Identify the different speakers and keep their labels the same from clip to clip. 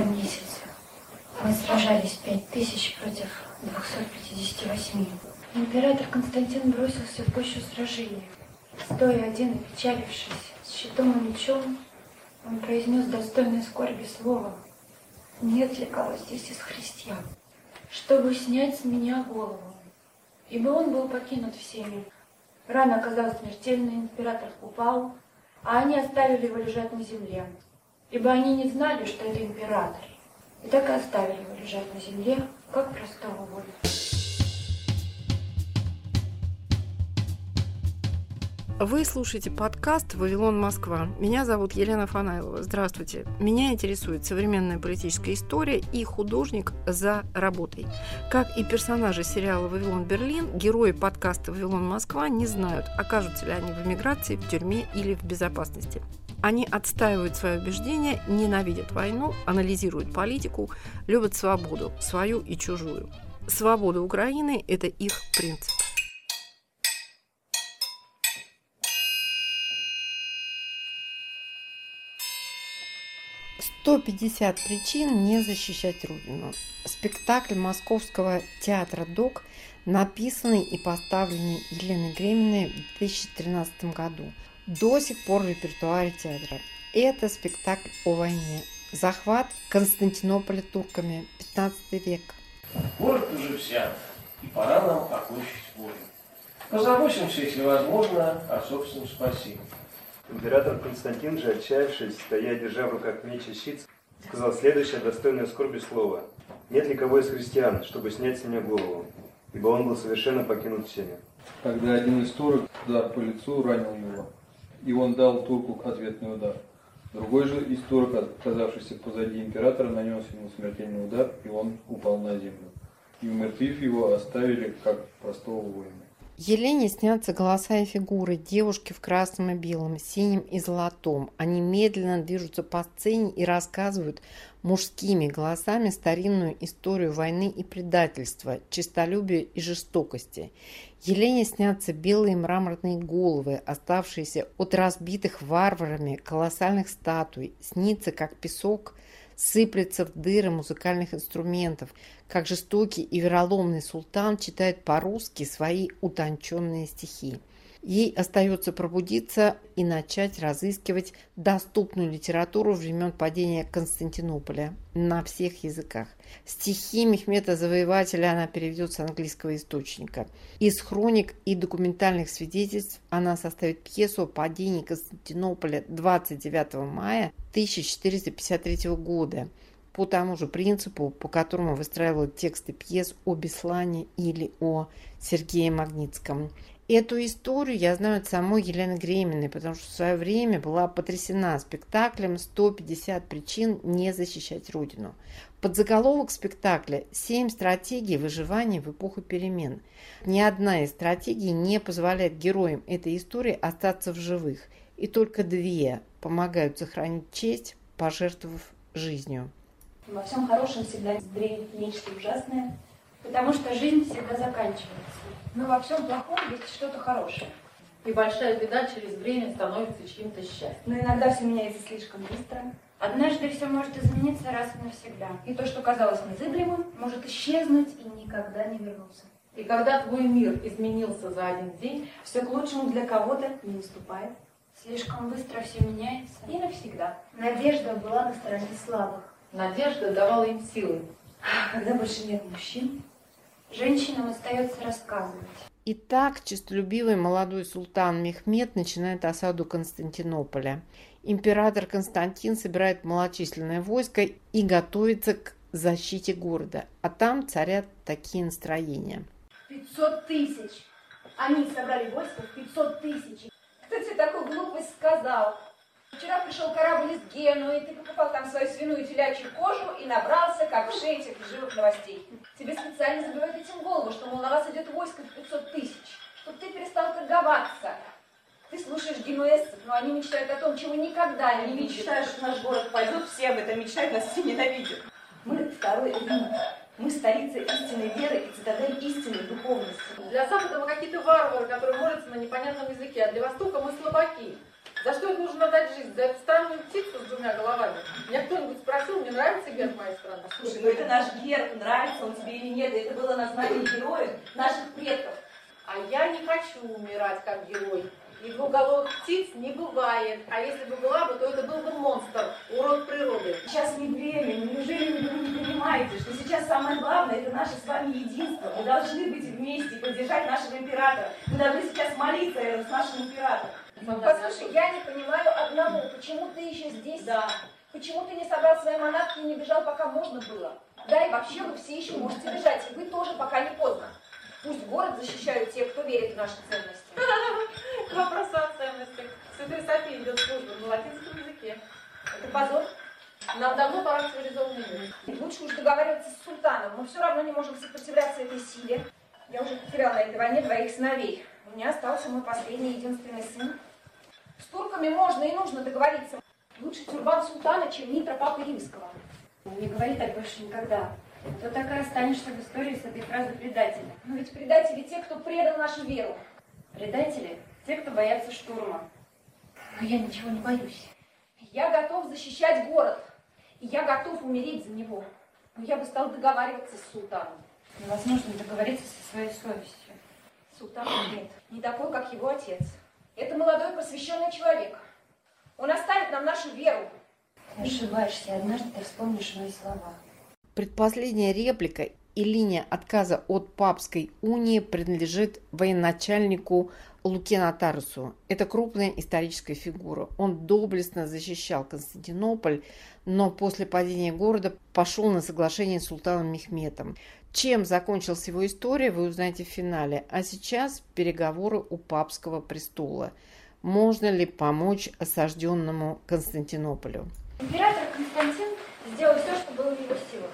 Speaker 1: мая месяце. Мы сражались пять тысяч против 258. Император Константин бросился в гущу сражения. Стоя один и печалившись, с щитом и мечом, он произнес достойное скорби слово «Нет ли кого здесь из христиан, чтобы снять с меня голову?» Ибо он был покинут всеми. Рана оказалась смертельной, император упал, а они оставили его лежать на земле, ибо они не знали, что это император, и так и оставили его лежать на земле, как простого воля.
Speaker 2: Вы слушаете подкаст «Вавилон Москва». Меня зовут Елена Фанайлова. Здравствуйте. Меня интересует современная политическая история и художник за работой. Как и персонажи сериала «Вавилон Берлин», герои подкаста «Вавилон Москва» не знают, окажутся ли они в эмиграции, в тюрьме или в безопасности. Они отстаивают свои убеждения, ненавидят войну, анализируют политику, любят свободу, свою и чужую. Свобода Украины – это их принцип. 150 причин не защищать Родину. Спектакль Московского театра ДОК, написанный и поставленный Еленой Греминой в 2013 году, до сих пор в репертуаре театра. Это спектакль о войне. Захват Константинополя турками, 15 век.
Speaker 3: Город уже взят, и пора нам окончить войну. Позаботимся, если возможно, о собственном спасении.
Speaker 4: Император Константин же, отчаявшись, стоя, держа в руках меч и щит, сказал следующее достойное скорби слово. «Нет ли кого из христиан, чтобы снять с меня голову?» Ибо он был совершенно покинут всеми.
Speaker 5: Когда один из турок удар по лицу ранил его, и он дал турку ответный удар. Другой же из турок, оказавшийся позади императора, нанес ему смертельный удар, и он упал на землю. И умертвив его, оставили как простого воина.
Speaker 2: Елене снятся голоса и фигуры, девушки в красном и белом, синем и золотом. Они медленно движутся по сцене и рассказывают мужскими голосами старинную историю войны и предательства, честолюбия и жестокости. Елене снятся белые мраморные головы, оставшиеся от разбитых варварами колоссальных статуй, снится, как песок – сыплется в дыры музыкальных инструментов, как жестокий и вероломный султан читает по-русски свои утонченные стихи. Ей остается пробудиться и начать разыскивать доступную литературу времен падения Константинополя на всех языках. Стихи Мехмета Завоевателя она переведет с английского источника. Из хроник и документальных свидетельств она составит пьесу о падении Константинополя 29 мая 1453 года по тому же принципу, по которому выстраивают тексты пьес о Беслане или о Сергее Магнитском. Эту историю я знаю от самой Елены Греминой, потому что в свое время была потрясена спектаклем «150 причин не защищать Родину». Под заголовок спектакля «Семь стратегий выживания в эпоху перемен». Ни одна из стратегий не позволяет героям этой истории остаться в живых, и только две помогают сохранить честь, пожертвовав жизнью.
Speaker 1: Во всем хорошем всегда зреет нечто ужасное, потому что жизнь всегда заканчивается. Но во всем плохом есть что-то хорошее.
Speaker 6: И большая беда через время становится чьим-то счастьем.
Speaker 1: Но иногда все меняется слишком быстро. Однажды все может измениться раз и навсегда. И то, что казалось незыблемым, может исчезнуть и никогда не вернуться.
Speaker 6: И когда твой мир изменился за один день,
Speaker 1: все к лучшему для кого-то не уступает. Слишком быстро все меняется и навсегда. Надежда была на стороне слабых.
Speaker 6: Надежда давала им силы.
Speaker 1: Когда больше нет мужчин, Женщинам остается рассказывать.
Speaker 2: Итак, честолюбивый молодой султан Мехмед начинает осаду Константинополя. Император Константин собирает малочисленное войско и готовится к защите города. А там царят такие настроения.
Speaker 1: 500 тысяч! Они собрали войско в 500 тысяч. Кто тебе такую глупость сказал? Вчера пришел корабль из Генуи, ты покупал там свою свиную телячью кожу и набрался, как в шее этих живых новостей. Тебе специально забивают этим голову, что, мол, на вас идет войско в 500 тысяч, чтобы ты перестал торговаться. Ты слушаешь генуэзцев, но они мечтают о том, чего никогда не,
Speaker 6: не мечтают, что наш город пойдет, все об этом мечтают, нас все ненавидят.
Speaker 1: Мы второй Рим. Мы столица истинной веры и цитадель истинной духовности.
Speaker 6: Для Запада мы какие-то варвары, которые молятся на непонятном языке, а для Востока мы слабаки.
Speaker 7: За что нужно отдать жизнь? За эту странную птицу с двумя головами? Меня кто-нибудь спросил, мне нравится герб моей страны?
Speaker 6: Слушай, ну это наш герб, нравится он тебе или нет, это было название героев наших предков.
Speaker 7: А я не хочу умирать как герой. И двуголовых птиц не бывает. А если бы была бы, то это был бы монстр, урод природы.
Speaker 6: Сейчас не время, неужели вы не понимаете, что сейчас самое главное это наше с вами единство. Мы должны быть вместе, поддержать нашего императора. Мы должны сейчас молиться рядом с нашим императором.
Speaker 8: Послушай, я не понимаю одного. Почему ты еще здесь?
Speaker 6: Да.
Speaker 8: Почему ты не собрал свои манатки и не бежал, пока можно было? Да, и вообще вы все еще можете бежать. И вы тоже, пока не поздно. Пусть город защищают те, кто верит в наши ценности.
Speaker 7: К вопросу о ценностях. Святой Софии идет служба на латинском языке.
Speaker 8: Это позор.
Speaker 7: Нам давно пора в цивилизованный мир.
Speaker 8: Лучше уж договариваться с султаном. Мы все равно не можем сопротивляться этой силе. Я уже потеряла на этой войне двоих сыновей. У меня остался мой последний единственный сын. С турками можно и нужно договориться. Лучше тюрбан султана, чем нитро папы римского.
Speaker 1: Не говори так больше никогда. А то так и останешься в истории с этой фразой предателя.
Speaker 8: Но ведь предатели те, кто предал нашу веру.
Speaker 1: Предатели – те, кто боятся штурма.
Speaker 8: Но я ничего не боюсь. Я готов защищать город. И я готов умереть за него. Но я бы стал договариваться с султаном.
Speaker 1: Невозможно договориться со своей совестью.
Speaker 8: Султан нет, не такой, как его отец. Это молодой просвещенный человек. Он оставит нам нашу веру.
Speaker 1: Ты ошибаешься, однажды ты вспомнишь мои слова.
Speaker 2: Предпоследняя реплика и линия отказа от папской унии принадлежит военачальнику Луке Нотарусу. Это крупная историческая фигура. Он доблестно защищал Константинополь, но после падения города пошел на соглашение с султаном Мехметом. Чем закончилась его история, вы узнаете в финале. А сейчас переговоры у папского престола. Можно ли помочь осажденному Константинополю?
Speaker 1: Император Константин сделал все, что было в его силах.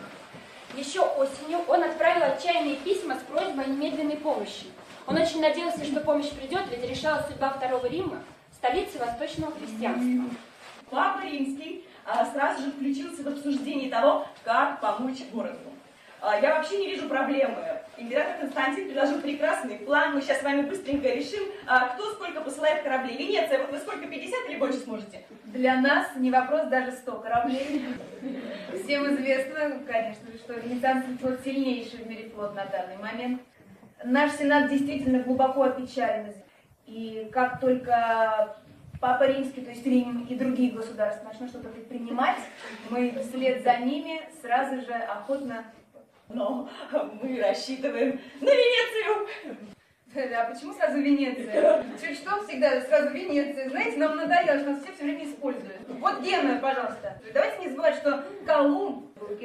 Speaker 1: Еще осенью он отправил отчаянные письма с просьбой о немедленной помощи. Он очень надеялся, что помощь придет, ведь решалась судьба Второго Рима, столицы восточного христианства.
Speaker 6: Папа Римский сразу же включился в обсуждение того, как помочь городу. А, Я вообще не вижу проблемы. Император Константин предложил прекрасный план. Мы сейчас с вами быстренько решим, а, кто сколько посылает кораблей. Венеция, вот вы сколько, 50 или больше сможете?
Speaker 8: Для нас не вопрос даже 100 кораблей. Всем известно, конечно что Венецианский флот сильнейший в мире флот на данный момент. Наш Сенат действительно глубоко опечален. И как только Папа Римский, то есть Рим и другие государства начнут что-то предпринимать, мы вслед за ними сразу же охотно...
Speaker 6: Но мы рассчитываем на Венецию.
Speaker 8: Да, почему сразу Венеция? Чуть что, всегда сразу Венеция. Знаете, нам надоело, что нас все все время используют. Вот Генуя, пожалуйста. Давайте не забывать, что Колумб был.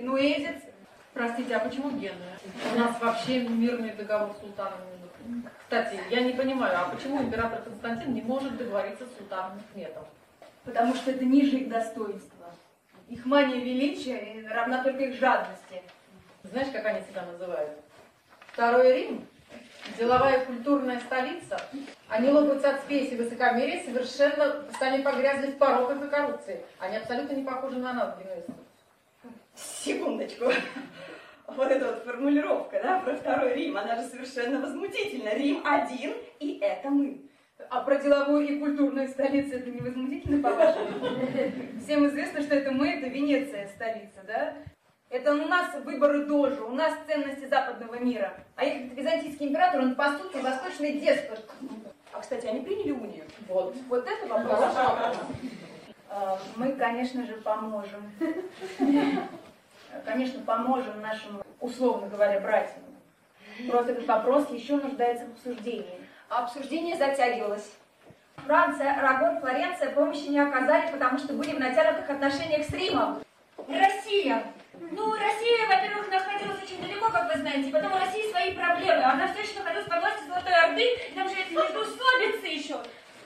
Speaker 7: Простите, а почему Генуя? У нас вообще мирный договор с султаном. Кстати, я не понимаю, а почему император Константин не может договориться с султаном Мехметом?
Speaker 8: Потому что это ниже их достоинства. Их мания величия равна только их жадности.
Speaker 7: Знаешь, как они себя называют? Второй Рим, деловая культурная столица. Они лопаются от спеси высокомерия, совершенно сами погрязли в пороках и коррупции. Они абсолютно не похожи на нас, генуэзцев.
Speaker 6: Секундочку. Вот эта вот формулировка, да, про второй Рим, она же совершенно возмутительна. Рим один, и это мы.
Speaker 8: А про деловую и культурную столицу это невозмутительно, по-вашему? Всем известно, что это мы, это Венеция столица, да? Это у нас выборы дожи, у нас ценности западного мира. А их византийский император, он по сути восточный деспот.
Speaker 6: А, кстати, они приняли унию?
Speaker 8: Вот, вот это вопрос. А, Мы, конечно же, поможем. Конечно, поможем нашим, условно говоря, братьям. Просто этот вопрос еще нуждается в обсуждении. А обсуждение затягивалось. Франция, Арагон, Флоренция помощи не оказали, потому что были в натянутых отношениях с Римом.
Speaker 1: Россия! Ну, Россия, во-первых, находилась очень далеко, как вы знаете, потом у России свои проблемы. Она все еще находилась под властью Золотой Орды, и там же эти междоусобицы еще.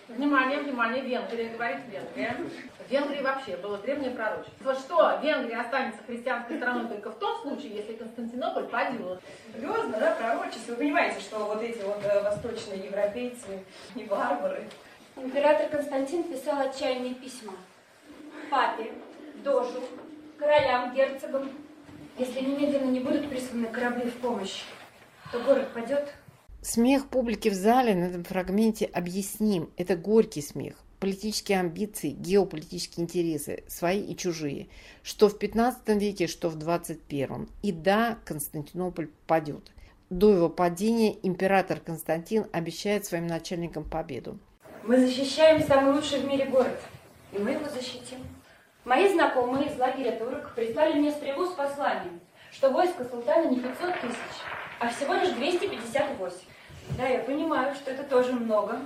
Speaker 7: Внимание, внимание, Венгрия, говорит Венгрия. В Венгрии вообще было древнее пророчество, что Венгрия останется христианской страной только в том случае, если Константинополь падет.
Speaker 6: Серьезно, да, пророчество? Вы понимаете, что вот эти вот э, восточные европейцы не варвары.
Speaker 1: Император Константин писал отчаянные письма. Папе, Дожу, королям, герцогам. Если немедленно не будут присланы корабли в помощь, то город падет.
Speaker 2: Смех публики в зале на этом фрагменте объясним. Это горький смех. политические амбиции, геополитические интересы, свои и чужие, что в 15 веке, что в 21. И да, Константинополь падет. До его падения император Константин обещает своим начальникам победу.
Speaker 1: Мы защищаем самый лучший в мире город, и мы его защитим. Мои знакомые из лагеря турок прислали мне стрелу с посланием, что войско султана не 500 тысяч, а всего лишь 258. Да, я понимаю, что это тоже много.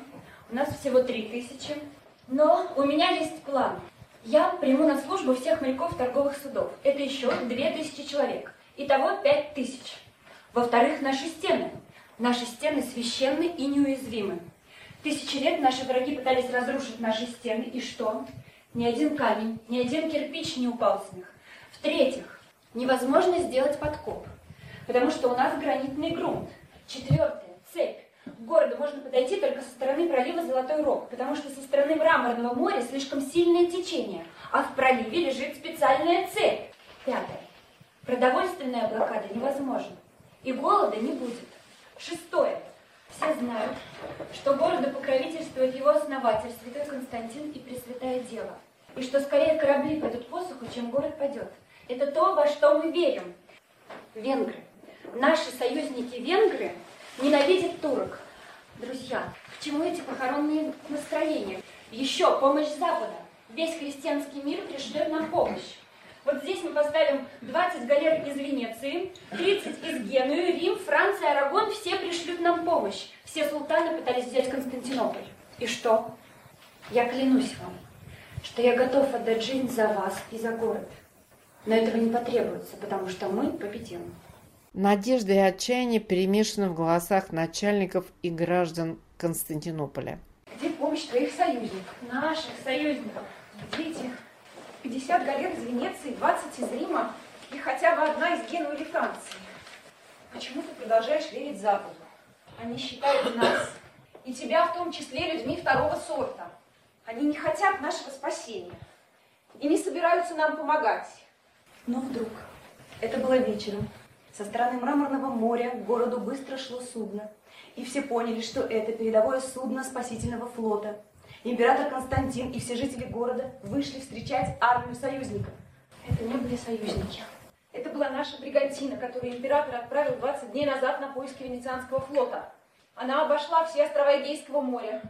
Speaker 1: У нас всего 3 тысячи. Но у меня есть план. Я приму на службу всех моряков торговых судов. Это еще 2000 человек. Итого 5000. Во-вторых, наши стены. Наши стены священны и неуязвимы. Тысячи лет наши враги пытались разрушить наши стены, и что? Ни один камень, ни один кирпич не упал с них. В-третьих, невозможно сделать подкоп, потому что у нас гранитный грунт. Четвертое, цепь. К городу можно подойти только со стороны пролива Золотой Рог, потому что со стороны Мраморного моря слишком сильное течение, а в проливе лежит специальная цепь. Пятое. Продовольственная блокада невозможна, и голода не будет. Шестое. Все знают, что городу покровительствует его основатель, святой Константин и Пресвятая Дева. И что скорее корабли пойдут по суху, чем город пойдет. Это то, во что мы верим. Венгры. Наши союзники венгры ненавидят турок. Друзья, к чему эти похоронные настроения? Еще помощь Запада. Весь христианский мир пришлет нам помощь. Вот здесь мы поставим 20 галер из Венеции, 30 из Генуи, Рим, Франция, Арагон. Все пришлют нам помощь. Все султаны пытались взять Константинополь. И что? Я клянусь вам, что я готов отдать жизнь за вас и за город. Но этого не потребуется, потому что мы победим.
Speaker 2: Надежда и отчаяние перемешаны в голосах начальников и граждан Константинополя.
Speaker 1: Где помощь твоих союзников? Наших союзников. Где эти 50 галер из Венеции, 20 из Рима и хотя бы одна из Генуи или Франции? Почему ты продолжаешь верить Западу? Они считают нас, и тебя в том числе, людьми второго сорта. Они не хотят нашего спасения и не собираются нам помогать. Но вдруг, это было вечером, со стороны Мраморного моря к городу быстро шло судно, и все поняли, что это передовое судно спасительного флота. Император Константин и все жители города вышли встречать армию союзников. Это не были союзники. Это была наша бригантина, которую император отправил 20 дней назад на поиски Венецианского флота. Она обошла все острова Эгейского моря,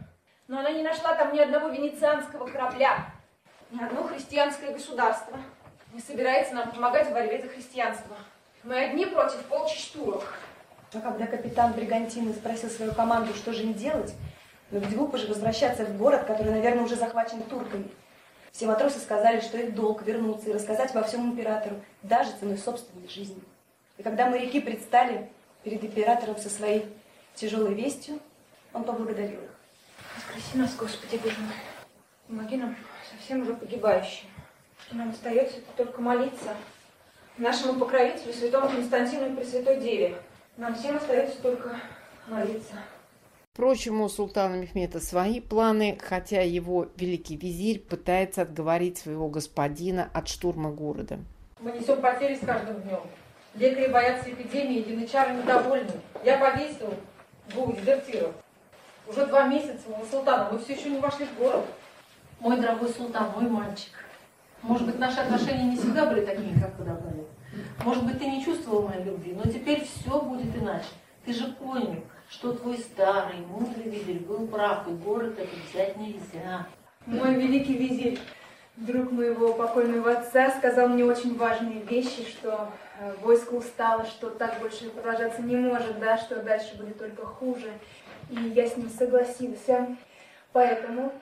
Speaker 1: но она не нашла там ни одного венецианского корабля, ни одно христианское государство. Не собирается нам помогать в борьбе за христианство. Мы одни против полчищ турок. Но когда капитан Бригантины спросил свою команду, что же им делать, но ведь глупо же возвращаться в город, который, наверное, уже захвачен турками. Все матросы сказали, что их долг вернуться и рассказать во всем императору, даже ценой собственной жизни. И когда моряки предстали перед императором со своей тяжелой вестью, он поблагодарил их. Спроси нас, Господи Боже мой, помоги нам совсем уже погибающим. Что нам остается, это только молиться нашему покровителю, святому Константину и Пресвятой Деве. Нам всем остается только молиться.
Speaker 2: Впрочем, у султана Мехмета свои планы, хотя его великий визирь пытается отговорить своего господина от штурма города.
Speaker 7: Мы несем потери с каждым днем. Лекари боятся эпидемии, янычары недовольны. Я повесил двух дезертиров. Уже два месяца у султана, мы все еще не вошли в город.
Speaker 9: Мой дорогой султан, мой мальчик, может быть, наши отношения не всегда были такими, как когда были. Может быть, ты не чувствовал моей любви, но теперь все будет иначе. Ты же понял, что твой старый, мудрый визирь был прав, и город этот взять нельзя.
Speaker 8: Мой великий визирь, друг моего покойного отца, сказал мне очень важные вещи, что э, войско устало, что так больше продолжаться не может, да, что дальше будет только хуже. И я с ним согласился. Поэтому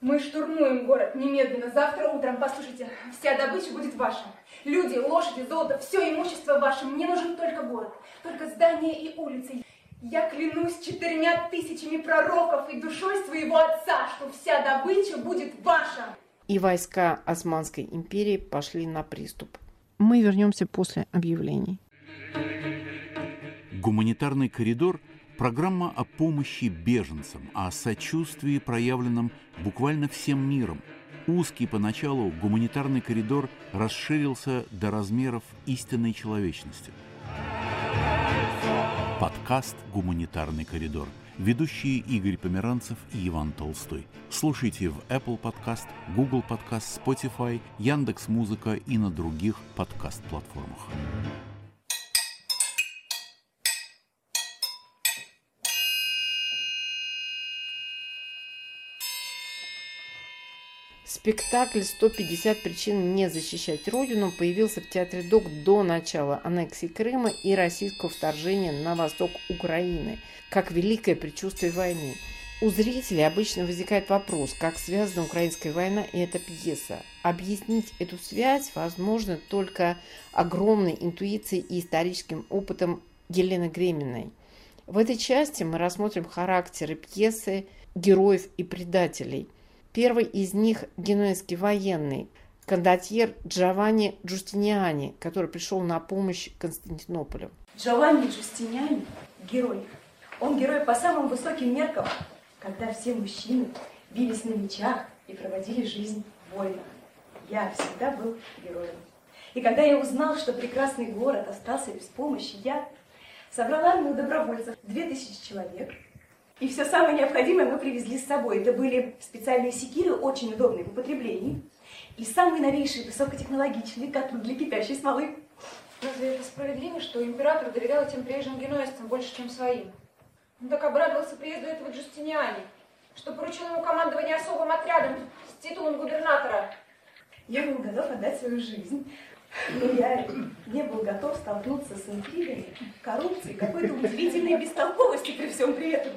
Speaker 8: мы штурмуем город немедленно. Завтра утром, послушайте, вся добыча будет ваша. Люди, лошади, золото, все имущество ваше. Мне нужен только город, только здания и улицы. Я клянусь четырьмя тысячами пророков и душой своего отца, что вся добыча будет ваша.
Speaker 2: И войска Османской империи пошли на приступ. Мы вернемся после объявлений.
Speaker 10: Гуманитарный коридор – программа о помощи беженцам, о сочувствии, проявленном буквально всем миром. Узкий поначалу гуманитарный коридор расширился до размеров истинной человечности. Подкаст «Гуманитарный коридор». Ведущие Игорь Померанцев и Иван Толстой. Слушайте в Apple Podcast, Google Podcast, Spotify, Яндекс Музыка и на других подкаст-платформах.
Speaker 2: Спектакль «150 причин не защищать Родину» появился в Театре ДОК до начала аннексии Крыма и российского вторжения на восток Украины, как великое предчувствие войны. У зрителей обычно возникает вопрос, как связана украинская война и эта пьеса. Объяснить эту связь возможно только огромной интуицией и историческим опытом Елены Греминой. В этой части мы рассмотрим характеры пьесы, героев и предателей – Первый из них – генуэзский военный, кондотьер Джованни Джустиниани, который пришел на помощь Константинополю.
Speaker 6: Джованни Джустиниани – герой. Он герой по самым высоким меркам, когда все мужчины бились на мечах и проводили жизнь в войнах. Я всегда был героем. И когда я узнал, что прекрасный город остался без помощи, я собрала армию добровольцев, две тысячи человек – и все самое необходимое мы привезли с собой. Это были специальные секиры, очень удобные в употреблении. И самые новейшие высокотехнологичные котлы для кипящей смолы.
Speaker 8: Разве это справедливо, что император доверял этим приезжим генуэзцам больше, чем своим? Он так обрадовался приезду этого Джустиниани, что поручил ему командование особым отрядом с титулом губернатора.
Speaker 6: Я был готов отдать свою жизнь но я не был готов столкнуться с интригами, коррупцией, какой-то удивительной бестолковостью при всем при этом.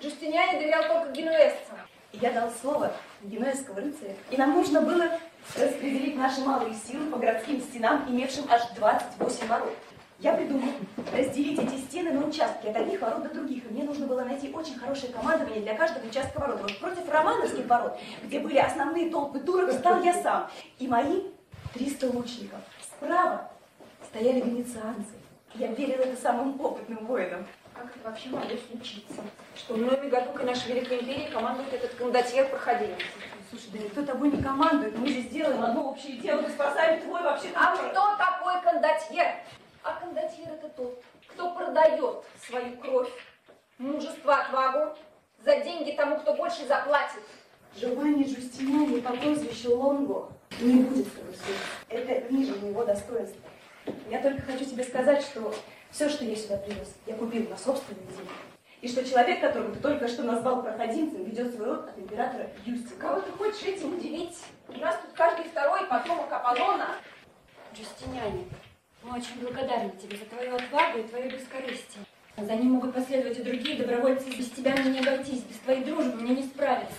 Speaker 8: Джустиниане доверял только генуэзцам.
Speaker 6: Я дал слово генуэзского рыцаря, и нам нужно было распределить наши малые силы по городским стенам, имевшим аж 28 ворот. Я придумал разделить эти стены на участки от одних ворот до других. И мне нужно было найти очень хорошее командование для каждого участка ворот. Вот против романовских ворот, где были основные толпы турок, стал я сам. И мои 300 лучников. Справа стояли венецианцы. Я верила это самым опытным воинам.
Speaker 8: Как это вообще могло случиться? Что Гадук и нашей Великой Империи командует этот кондотьер проходимец.
Speaker 6: Слушай, да никто тобой не командует. Мы здесь делаем одно общее дело. Мы спасаем твой вообще
Speaker 8: А кто такой кондотьер? А кондотьер это тот, кто продает свою кровь, мужество, отвагу за деньги тому, кто больше заплатит.
Speaker 6: Джованни Джустиниани по прозвищу Лонго не будет с тобой Это ниже моего достоинства. Я только хочу тебе сказать, что все, что я сюда привез, я купил на собственные деньги. И что человек, которого ты только что назвал проходимцем, ведет свой род от императора Юстика.
Speaker 8: Кого ты хочешь этим удивить? У нас тут каждый второй потомок Аполлона.
Speaker 1: Джустиниане, мы очень благодарны тебе за твою отвагу и твое бескорыстие. За ним могут последовать и другие добровольцы. Без тебя мне не обойтись, без твоей дружбы мне не справиться.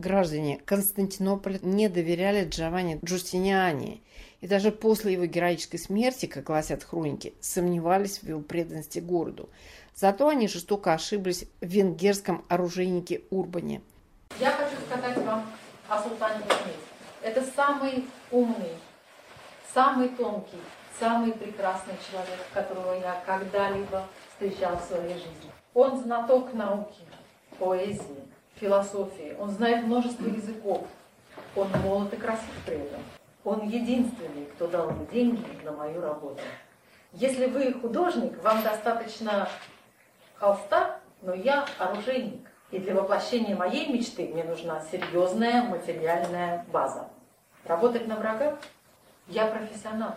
Speaker 2: Граждане Константинополя не доверяли Джованни Джустиниани, и даже после его героической смерти, как гласят хроники, сомневались в его преданности городу. Зато они жестоко ошиблись в венгерском оружейнике Урбане.
Speaker 7: Я хочу сказать вам о султане Мехмеде. Это самый умный, самый тонкий, самый прекрасный человек, которого я когда-либо встречал в своей жизни. Он знаток науки, поэзии, философии, он знает множество языков, он молод и красив при этом. Он единственный, кто дал мне деньги на мою работу. Если вы художник, вам достаточно холста, но я оружейник. И для воплощения моей мечты мне нужна серьезная материальная база. Работать на врага? Я профессионал.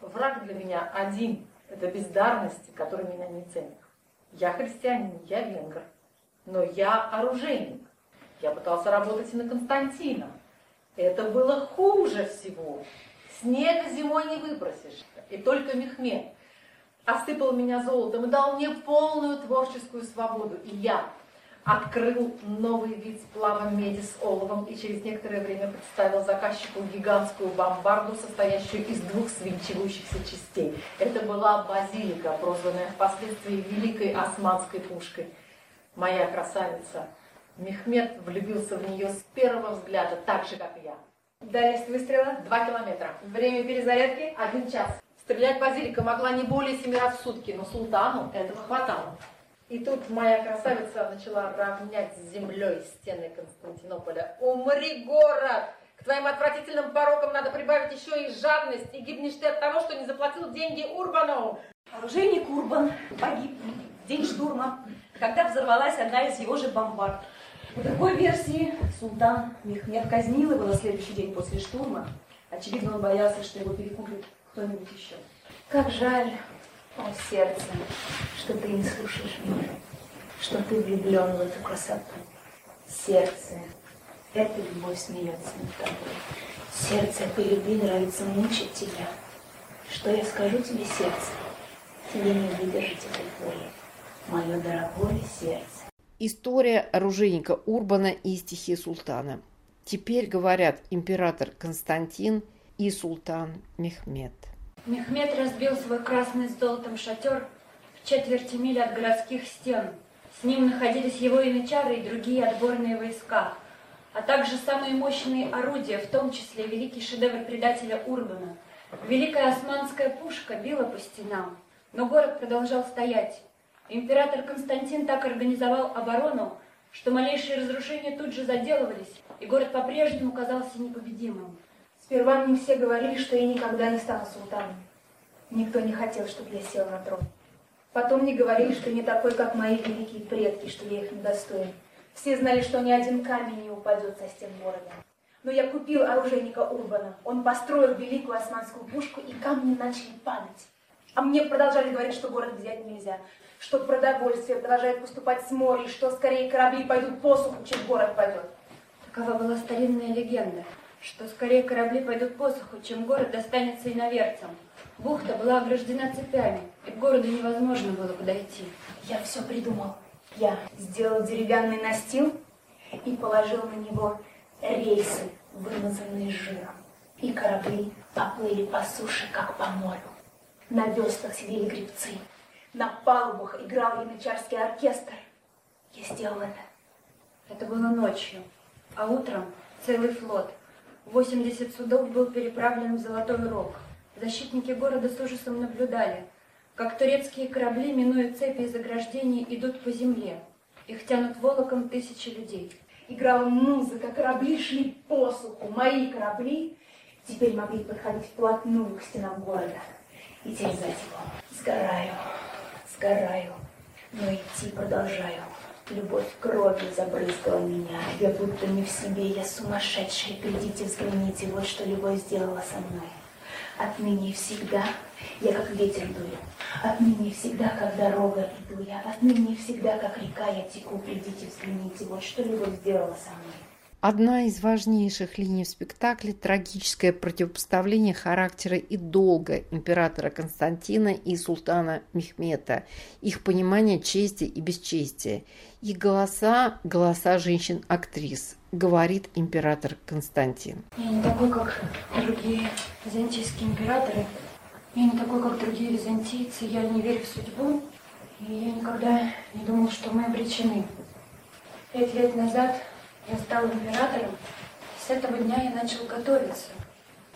Speaker 7: Враг для меня один. Это бездарности, которые меня не ценят. Я христианин, я венгр но я оружейник. Я пытался работать и на Константина. Это было хуже всего. Снег зимой не выбросишь. И только Мехмед осыпал меня золотом и дал мне полную творческую свободу. И я открыл новый вид сплава меди с оловом и через некоторое время представил заказчику гигантскую бомбарду, состоящую из двух свинчивающихся частей. Это была базилика, прозванная впоследствии Великой Османской пушкой моя красавица. Мехмед влюбился в нее с первого взгляда, так же, как и я.
Speaker 8: Дальность выстрела?
Speaker 7: Два километра.
Speaker 8: Время перезарядки?
Speaker 7: Один час. Стрелять базилика могла не более семи раз в сутки, но султану этого хватало. И тут моя красавица начала равнять с землей стены Константинополя. «Умри, город! К твоим отвратительным порокам надо прибавить еще и жадность, и гибнешь ты от того, что не заплатил деньги Урбану!»
Speaker 6: Оружейник Урбан погиб в день штурма когда взорвалась одна из его же бомбард. По другой версии, султан Мехмед казнил его на следующий день после штурма. Очевидно, он боялся, что его перекупит кто-нибудь еще.
Speaker 8: Как жаль, о сердце, что ты не слушаешь меня, что ты влюблен в эту красоту. Сердце, эта любовь смеется над тобой. Сердце этой любви нравится мучить тебя. Что я скажу тебе, сердце? Тебе не выдержать этой боли. Мое дорогое сердце.
Speaker 2: История оружейника Урбана и стихи султана. Теперь говорят император Константин и султан Мехмед.
Speaker 1: Мехмед разбил свой красный с золотом шатер в четверти мили от городских стен. С ним находились его янычары и другие отборные войска, а также самые мощные орудия, в том числе великий шедевр предателя Урбана. Великая османская пушка била по стенам, но город продолжал стоять. Император Константин так организовал оборону, что малейшие разрушения тут же заделывались, и город по-прежнему казался непобедимым.
Speaker 8: Сперва мне все говорили, что я никогда не стану султаном. Никто не хотел, чтобы я сел на трон. Потом мне говорили, что не такой, как мои великие предки, что я их недостоин. Все знали, что ни один камень не упадет со стен города. Но я купил оружейника Урбана. Он построил великую османскую пушку, и камни начали падать. А мне продолжали говорить, что город взять нельзя, что продовольствие продолжает поступать с моря, что скорее корабли пойдут по суху, чем город пойдет.
Speaker 1: Такова была старинная легенда, что скорее корабли пойдут по суху, чем город достанется иноверцам. Бухта была ограждена цепями, и к городу невозможно было подойти.
Speaker 8: Я все придумал. Я сделал деревянный настил и положил на него рельсы, вымазанные жиром. И корабли поплыли по суше, как по морю. На веслах сидели гребцы. На палубах играл янычарский оркестр. Я сделал это.
Speaker 1: Это было ночью, а утром целый флот. 80 судов был переправлен в Золотой Рог. Защитники города с ужасом наблюдали, как турецкие корабли, минуя цепи и заграждений, идут по земле. Их тянут волоком тысячи людей.
Speaker 8: Играла музыка, корабли шли по суху. Мои корабли теперь могли подходить вплотную к стенам города и терзать его. Сгораю, сгораю, но идти продолжаю. Любовь кровью забрызгала меня. Я будто не в себе, я сумасшедшая. Придите, взгляните, вот что любовь сделала со мной. Отныне и всегда я как ветер дую. Отныне и всегда, как дорога иду я. Отныне и всегда, как река я теку. Придите, взгляните, вот что любовь сделала со мной.
Speaker 2: Одна из важнейших линий в спектакле – трагическое противопоставление характера и долга императора Константина и султана Мехмета, их понимание чести и бесчестия. Их голоса – голоса женщин-актрис, говорит император Константин.
Speaker 1: Я не такой, как другие византийские императоры. Я не такой, как другие византийцы. Я не верю в судьбу. И я никогда не думал, что мы обречены. Пять лет назад я стал императором. С этого дня я начал готовиться.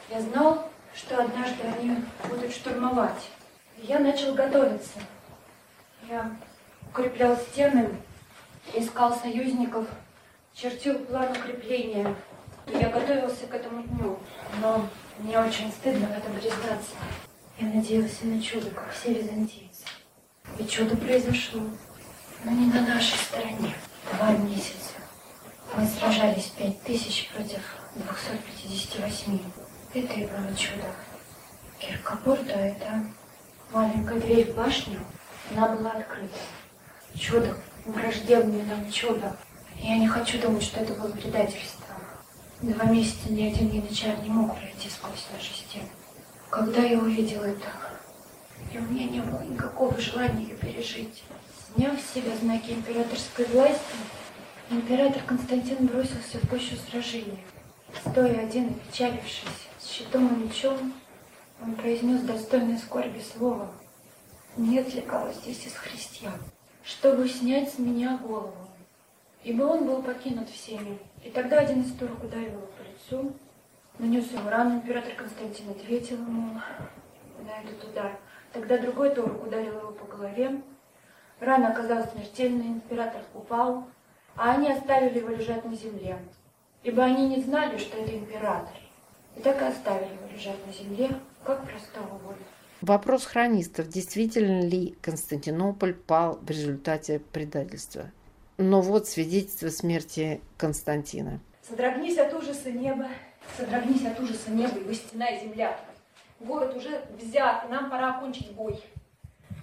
Speaker 1: Я знал, что однажды они будут штурмовать. И я начал готовиться. Я укреплял стены, искал союзников, чертил план укрепления. Я готовился к этому дню. Но мне очень стыдно в этом признаться. Я надеялся на чудо, как все византийцы. И чудо произошло. Но не на нашей стороне. Два месяца. Мы сражались пять тысяч против 258. Это и было чудо. Киркопорта – это маленькая дверь в башню. Она была открыта. Чудо, враждебное нам чудо. Я не хочу думать, что это было предательство. Два месяца ни один янычар не мог пройти сквозь наши стены. Когда я увидела это, и у меня не было никакого желания ее пережить. Сняв с себя знаки императорской власти, Император Константин бросился в гущу сражения. Стоя один и печалившись, с щитом и мечом, он произнес достойное скорби слово. Нет ли здесь из христиан, чтобы снять с меня голову? Ибо он был покинут всеми. И тогда один из турок ударил его по лицу, нанес ему рану. Император Константин ответил ему на этот удар. Тогда другой турок ударил его по голове. Рана оказалась смертельной, император упал, а они оставили его лежать на земле, ибо они не знали, что это император. И так и оставили его лежать на земле, как простого воля.
Speaker 2: Вопрос хронистов, действительно ли Константинополь пал в результате предательства. Но вот свидетельство смерти Константина.
Speaker 8: Содрогнись от ужаса небо, содрогнись от ужаса небо и выстенай земля. Город уже взят, и нам пора окончить бой.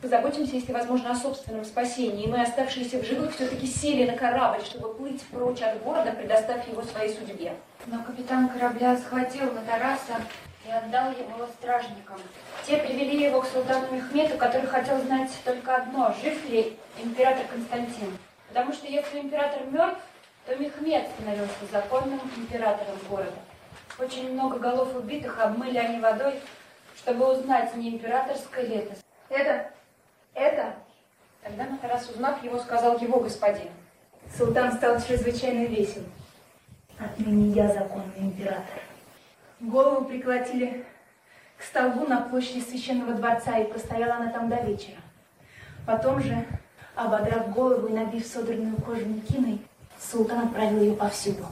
Speaker 8: Позаботимся, если возможно, о собственном спасении. И мы, оставшиеся в живых, все-таки сели на корабль, чтобы плыть прочь от города, предоставив его своей судьбе.
Speaker 1: Но капитан корабля схватил Матараса и отдал его стражникам. Те привели его к султану Мехмету, который хотел знать только одно, жив ли император Константин. Потому что если император мертв, то Мехмед становился законным императором города. Очень много голов убитых обмыли они водой, чтобы узнать, не императорское ли это.
Speaker 8: Это, это,
Speaker 1: Тогда Матарас, узнав его, сказал его господин.
Speaker 8: султан стал чрезвычайно весел. Отныне я законный император. Голову приколотили к столбу на площади священного дворца, и простояла она там до вечера. Потом же, ободрав голову и набив содранную кожу мекиной, султан отправил ее повсюду,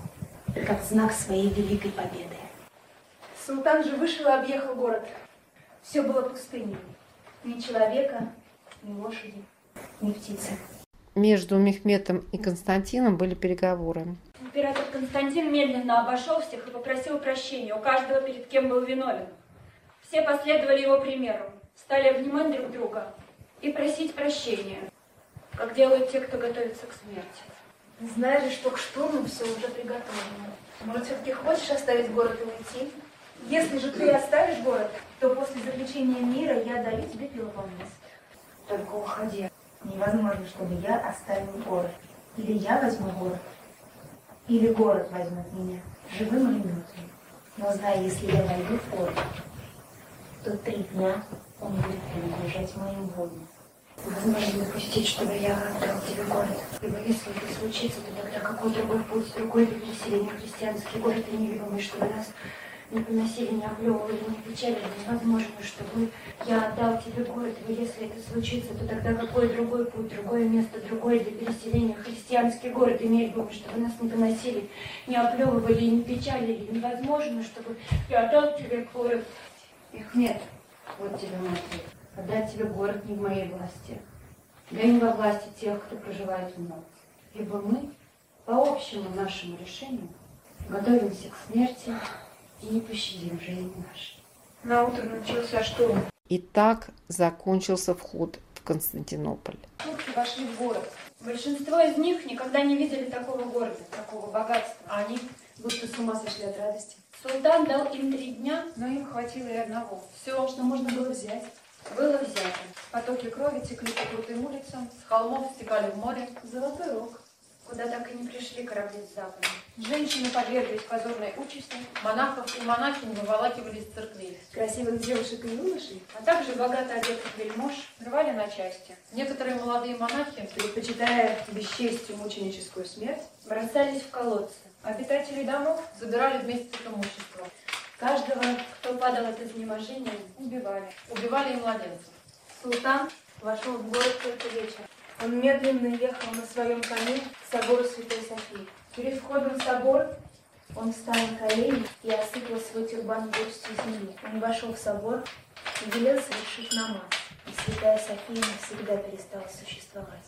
Speaker 8: как знак своей великой победы. Султан же вышел и объехал город. Все было пустыней. Ни человека, ни лошади, ни птицы.
Speaker 2: Между Мехметом и Константином были переговоры.
Speaker 1: Император Константин медленно обошел всех и попросил прощения у каждого, перед кем был виновен. Все последовали его примеру, стали обнимать друг друга и просить прощения, как делают те, кто готовится к смерти.
Speaker 8: Знаешь же, что к штурму все уже приготовлено. Может, все-таки хочешь оставить город и уйти? Если же ты оставишь город, то после заключения мира я даю тебе Пелопоннес. Только уходи. Невозможно, чтобы я оставил город. Или я возьму город, или город возьмет меня, живым или мертвым. Но знай, если я войду город, то три дня он будет принадлежать моим воинам.
Speaker 1: Возможно допустить, чтобы я отдал тебе город. Ибо если это случится, то тогда какой другой путь, другой вид переселения христианский город и невидимый, чтобы нас не поносили, не оплевывали, не печалили. Невозможно, чтобы я отдал тебе город, и если это случится, то тогда какой другой путь, другое место, другое для переселения христианский город имеет бы, чтобы нас не поносили, не оплевывали, не печалили. Невозможно, чтобы я отдал тебе город.
Speaker 11: Их нет. Вот тебе мой ответ. Отдать тебе город не в моей власти. И не во власти тех, кто проживает в нем. Ибо мы, по общему нашему решению, готовимся к смерти и не пощадим жизни нашей.
Speaker 8: На утро начался штурм.
Speaker 2: И так закончился вход в Константинополь.
Speaker 1: Турки вошли в город. Большинство из них никогда не видели такого города, такого богатства.
Speaker 8: А они будто с ума сошли от радости.
Speaker 1: Султан дал им три дня,
Speaker 8: Но им хватило и одного. Все, что можно было взять.
Speaker 1: было взято.
Speaker 8: Потоки крови текли по крутым улицам.
Speaker 7: С холмов стекали в море.
Speaker 8: Золотой рог.
Speaker 1: Куда так и не пришли корабли с запада.
Speaker 8: Женщины подверглись позорной участи.
Speaker 7: Монахов и монахинь выволакивали из церквей.
Speaker 8: Красивых девушек и юношей
Speaker 1: А также богато одетых вельмож
Speaker 8: рвали на части.
Speaker 7: Некоторые молодые монахи
Speaker 8: Предпочитая бесчестью мученическую смерть,
Speaker 1: бросались в колодцы.
Speaker 8: обитатели домов
Speaker 7: забирали вместе с имуществом.
Speaker 1: Каждого, кто падал от изнеможения,
Speaker 8: убивали.
Speaker 7: Убивали и младенцев.
Speaker 8: Султан вошел в город только вечером. Он медленно ехал на своем коне к собору Святой Софии. Перед входом в собор он встал на колени и осыпал свой тюрбан горстью земли. Он вошел в собор и велел совершить намаз. И Святая София навсегда перестала существовать.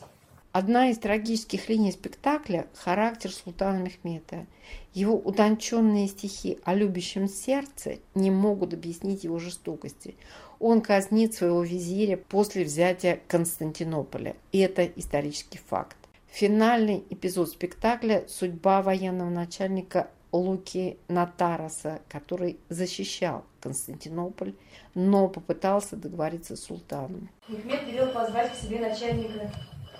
Speaker 2: Одна из трагических линий спектакля – характер султана Мехмета. Его утонченные стихи о любящем сердце не могут объяснить его жестокости. Он казнит своего визиря после взятия Константинополя. И это исторический факт. Финальный эпизод спектакля – судьба военного начальника Луки Натараса, который защищал Константинополь, но попытался договориться с султаном.
Speaker 8: Мехмед велел позвать к себе начальника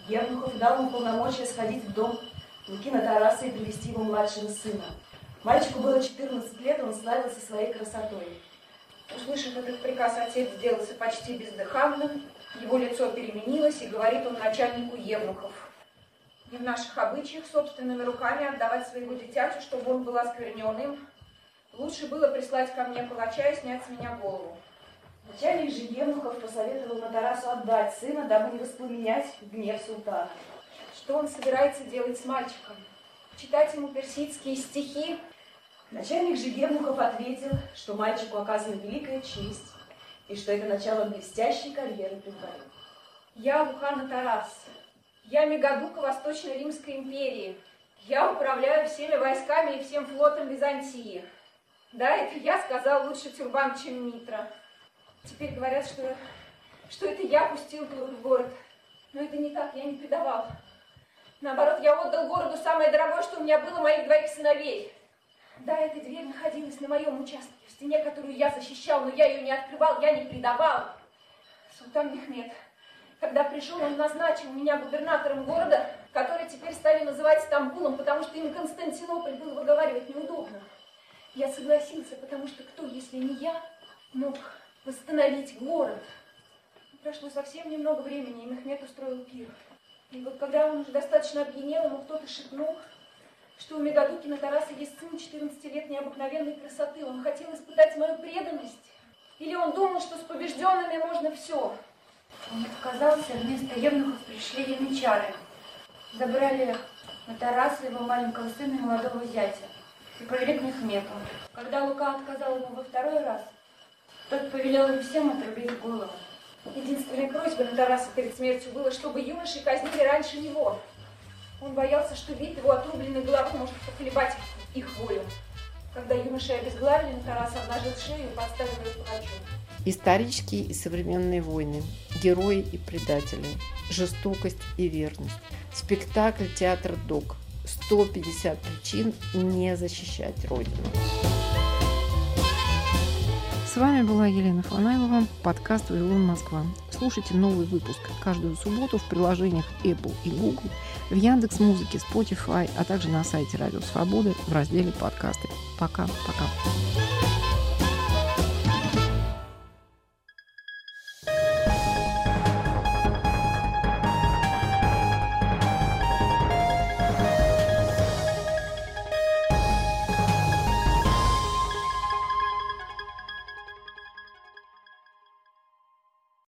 Speaker 8: Евнухов, дал ему полномочия сходить в дом Лукина Тараса и привести его младшего сына. Мальчику было 14 лет, он славился своей красотой. Услышав этот приказ, отец сделался почти бездыханным, его лицо переменилось, и говорит он начальнику Евнухов. Не в наших обычаях собственными руками отдавать своего дитятю, чтобы он был оскверненным. Лучше было прислать ко мне палача и снять с меня голову. Начальник же Евнухов посоветовал Матарасу отдать сына, дабы не воспламенять гнев султана. Что он собирается делать с мальчиком? Читать ему персидские стихи? Начальник же Евнухов ответил, что мальчику оказана великая честь,
Speaker 6: и что это начало блестящей карьеры при дворе.
Speaker 12: Я Лухана Тарас. Я Мегадука Восточной Римской империи. Я управляю всеми войсками и всем флотом Византии. Да, это я сказал лучше тюрбан, чем Митра. Теперь говорят, что, что это я пустил в город. Но это не так, я не предавал. Наоборот, я отдал городу самое дорогое, что у меня было, моих двоих сыновей. Да, эта дверь находилась на моем участке, в стене, которую я защищал, но я ее не открывал, я не предавал. Султан Мехмед, когда пришел, он назначил меня губернатором города, который теперь стали называть Стамбулом, потому что им Константинополь было выговаривать неудобно. Я согласился, потому что кто, если не я, мог восстановить город? Прошло совсем немного времени, и Мехмед устроил пир. И вот когда он уже достаточно опьянел, ему кто-то шепнул, что у Мегадукина Тараса есть сын 14 лет необыкновенной красоты. Он хотел испытать мою преданность. Или он думал, что с побежденными можно все.
Speaker 1: Он отказался, вместо евнухов пришли янычары. Забрали на Тараса его маленького сына и молодого зятя и повели к Мехмету. Когда Лука отказал ему во второй раз, тот повелел им всем отрубить голову.
Speaker 12: Единственной просьбой на Тараса перед смертью было, чтобы юноши казнили раньше него. Он боялся, что вид его отрубленной головы может поколебать их волю. Когда юноши обезглавили, на Тараса обнажил шею и подставил ее палачу.
Speaker 2: Исторические и современные войны, герои и предатели, жестокость и верность. Спектакль «Театр Док». 150 причин не защищать Родину. С вами была Елена Фанайлова, подкаст «Вавилон Москва». Слушайте новый выпуск каждую субботу в приложениях Apple и Google, в Яндекс Музыке, Spotify, а также на сайте Радио Свободы в разделе «Подкасты». Пока-пока.